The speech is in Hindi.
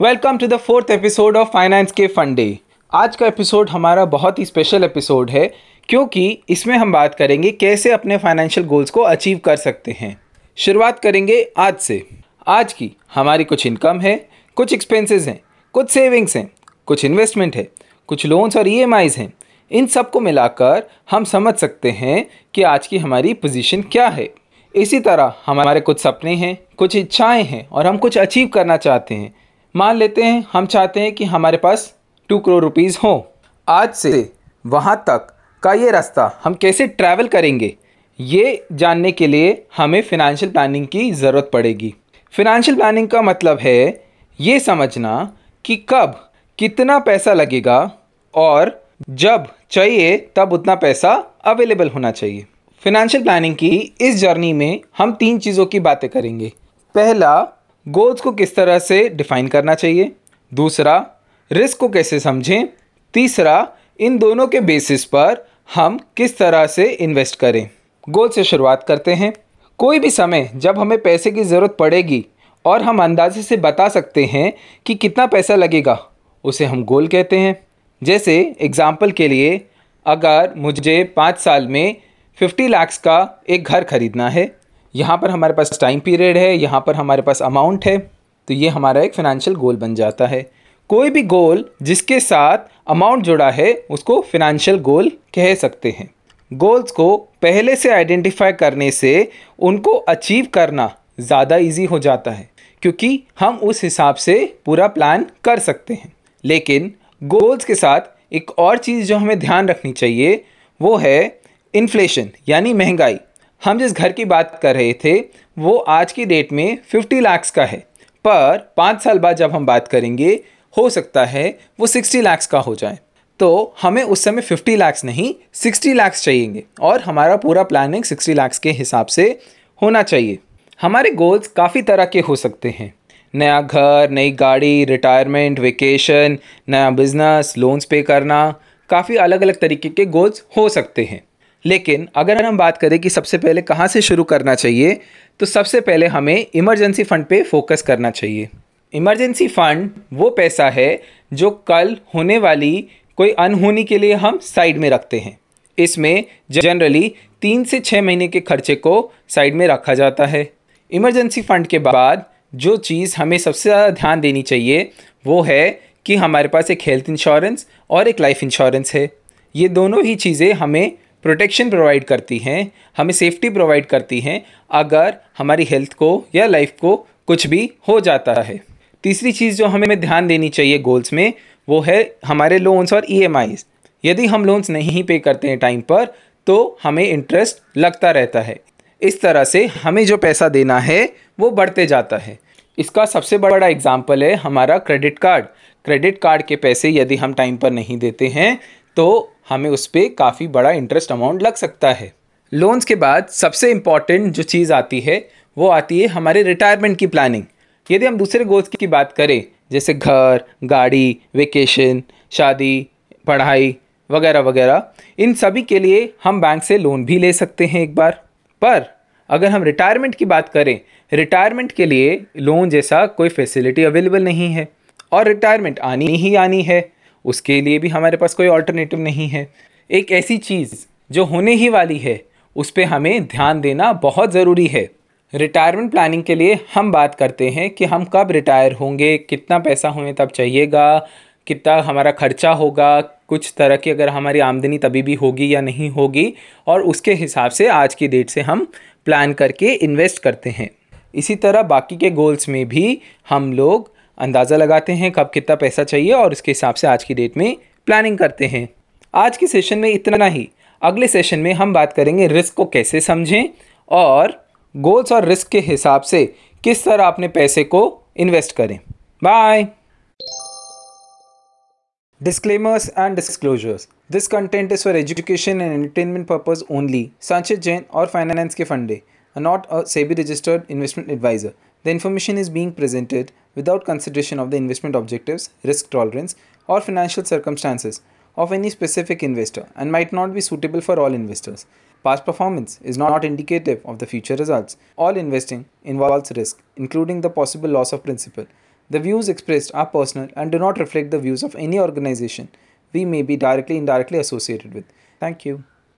Welcome to the fourth episode of finance के फंडे आज का एपिसोड हमारा बहुत ही स्पेशल एपिसोड है, क्योंकि इसमें हम बात करेंगे कैसे अपने फाइनेंशियल गोल्स को अचीव कर सकते हैं। शुरुआत करेंगे आज से। आज की हमारी कुछ इनकम है, कुछ एक्सपेंसेस हैं, कुछ सेविंग्स हैं, कुछ इन्वेस्टमेंट है, कुछ लोन्स और ई हैं। इन सबको मिलाकर हम समझ सकते हैं कि आज की हमारी पोजीशन क्या है। इसी तरह हमारे कुछ सपने हैं, कुछ इच्छाएँ हैं और हम कुछ अचीव करना चाहते हैं। मान लेते हैं, हम चाहते हैं कि हमारे पास टू करोड़ रुपीज़ हो। आज से वहाँ तक का ये रास्ता हम कैसे ट्रैवल करेंगे, ये जानने के लिए हमें फिनेंशियल प्लानिंग की ज़रूरत पड़ेगी। फिनेंशियल प्लानिंग का मतलब है ये समझना कि कब कितना पैसा लगेगा और जब चाहिए तब उतना पैसा अवेलेबल होना चाहिए। फिनेंशियल प्लानिंग की इस जर्नी में हम तीन चीज़ों की बातें करेंगे। पहला गोल्स को किस तरह से डिफाइन करना चाहिए? दूसरा रिस्क को कैसे समझें? तीसरा, इन दोनों के बेसिस पर हम किस तरह से इन्वेस्ट करें? गोल से शुरुआत करते हैं। कोई भी समय जब हमें पैसे की ज़रूरत पड़ेगी और हम अंदाजे से बता सकते हैं कि कितना पैसा लगेगा, उसे हम गोल कहते हैं। जैसे एग्ज़ाम्पल के लिए, अगर मुझे पाँच साल में फिफ्टी लैक्स का एक घर ख़रीदना है यहाँ पर हमारे पास टाइम पीरियड है, यहाँ पर हमारे पास अमाउंट है तो ये हमारा एक फ़िनेंशियल गोल बन जाता है। कोई भी गोल जिसके साथ अमाउंट जुड़ा है, उसको फिनेंशियल गोल कह सकते हैं। गोल्स को पहले से आइडेंटिफाई करने से उनको अचीव करना ज़्यादा इजी हो जाता है, क्योंकि हम उस हिसाब से पूरा प्लान कर सकते हैं। लेकिन गोल्स के साथ एक और चीज़ जो हमें ध्यान रखनी चाहिए, वो है इन्फ्लेशन यानी महँगाई। हम जिस घर की बात कर रहे थे, वो आज की डेट में फिफ्टी लाख्स का है। पर पाँच साल बाद जब हम बात करेंगे, हो सकता है वो सिक्सटी लाख्स का हो जाए। तो हमें उस समय फिफ्टी लाख्स नहीं सिक्सटी लाख्स चाहिए और हमारा पूरा प्लानिंग सिक्सटी लाख्स के हिसाब से होना चाहिए। हमारे गोल्स काफ़ी तरह के हो सकते हैं। नया घर, नई गाड़ी रिटायरमेंट वेकेशन नया बिज़नेस लोन्स पे करना, काफ़ी अलग अलग तरीके के गोल्स हो सकते हैं। लेकिन अगर हम बात करें कि सबसे पहले कहाँ से शुरू करना चाहिए तो सबसे पहले हमें इमरजेंसी फ़ंड पे फोकस करना चाहिए। इमरजेंसी फ़ंड वो पैसा है जो कल होने वाली कोई अनहोनी के लिए हम साइड में रखते हैं। इसमें जनरली तीन से छः महीने के खर्चे को साइड में रखा जाता है। इमरजेंसी फ़ंड के बाद जो चीज़ हमें सबसे ज़्यादा ध्यान देनी चाहिए, वो है कि हमारे पास एक हेल्थ इंश्योरेंस और एक लाइफ इंश्योरेंस है। ये दोनों ही चीज़ें हमें प्रोटेक्शन प्रोवाइड करती हैं, हमें सेफ्टी प्रोवाइड करती हैं, अगर हमारी हेल्थ को या लाइफ को कुछ भी हो जाता है। तीसरी चीज़ जो हमें ध्यान देनी चाहिए गोल्स में, वो है हमारे लोन्स और ई e यदि हम लोन्स नहीं पे करते हैं टाइम पर तो हमें इंटरेस्ट लगता रहता है। इस तरह से हमें जो पैसा देना है, वो बढ़ते जाता है। इसका सबसे बड़ा एग्ज़ाम्पल है हमारा क्रेडिट कार्ड। क्रेडिट कार्ड के पैसे यदि हम टाइम पर नहीं देते हैं तो हमें उस पर काफ़ी बड़ा इंटरेस्ट अमाउंट लग सकता है। लोन्स के बाद सबसे इंपॉर्टेंट जो चीज़ आती है, वो आती है हमारे रिटायरमेंट की प्लानिंग यदि हम दूसरे गोल्स की बात करें, जैसे घर, गाड़ी वेकेशन शादी, पढ़ाई वगैरह वगैरह, इन सभी के लिए हम बैंक से लोन भी ले सकते हैं एक बार। पर अगर हम रिटायरमेंट की बात करें रिटायरमेंट के लिए लोन जैसा कोई फैसिलिटी अवेलेबल नहीं है और रिटायरमेंट आनी ही आनी है। उसके लिए भी हमारे पास कोई ऑल्टरनेटिव नहीं है। एक ऐसी चीज़ जो होने ही वाली है, उस पर हमें ध्यान देना बहुत ज़रूरी है। रिटायरमेंट प्लानिंग के लिए हम बात करते हैं कि हम कब रिटायर होंगे, कितना पैसा हमें तब चाहिएगा, कितना हमारा खर्चा होगा, कुछ तरह की अगर हमारी आमदनी तभी भी होगी या नहीं होगी, और उसके हिसाब से आज की डेट से हम प्लान करके इन्वेस्ट करते हैं। इसी तरह बाकी के गोल्स में भी हम लोग अंदाज़ा लगाते हैं कब कितना पैसा चाहिए और उसके हिसाब से आज की डेट में प्लानिंग करते हैं आज के सेशन में इतना ही अगले सेशन में हम बात करेंगे रिस्क को कैसे समझें और गोल्स और रिस्क के हिसाब से किस तरह अपने पैसे को इन्वेस्ट करें bye Disclaimers and disclosures. This content is for education and entertainment purpose only. Sanchit Jain or Finance Ke Funde are not a SEBI registered investment advisor. The information is being presented without consideration of the investment objectives, risk tolerance, or financial circumstances of any specific investor and might not be suitable for all investors. Past performance is not indicative of the future results. All investing involves risk, including the possible loss of principal. The views expressed are personal and do not reflect the views of any organization we may be directly or indirectly associated with. Thank you.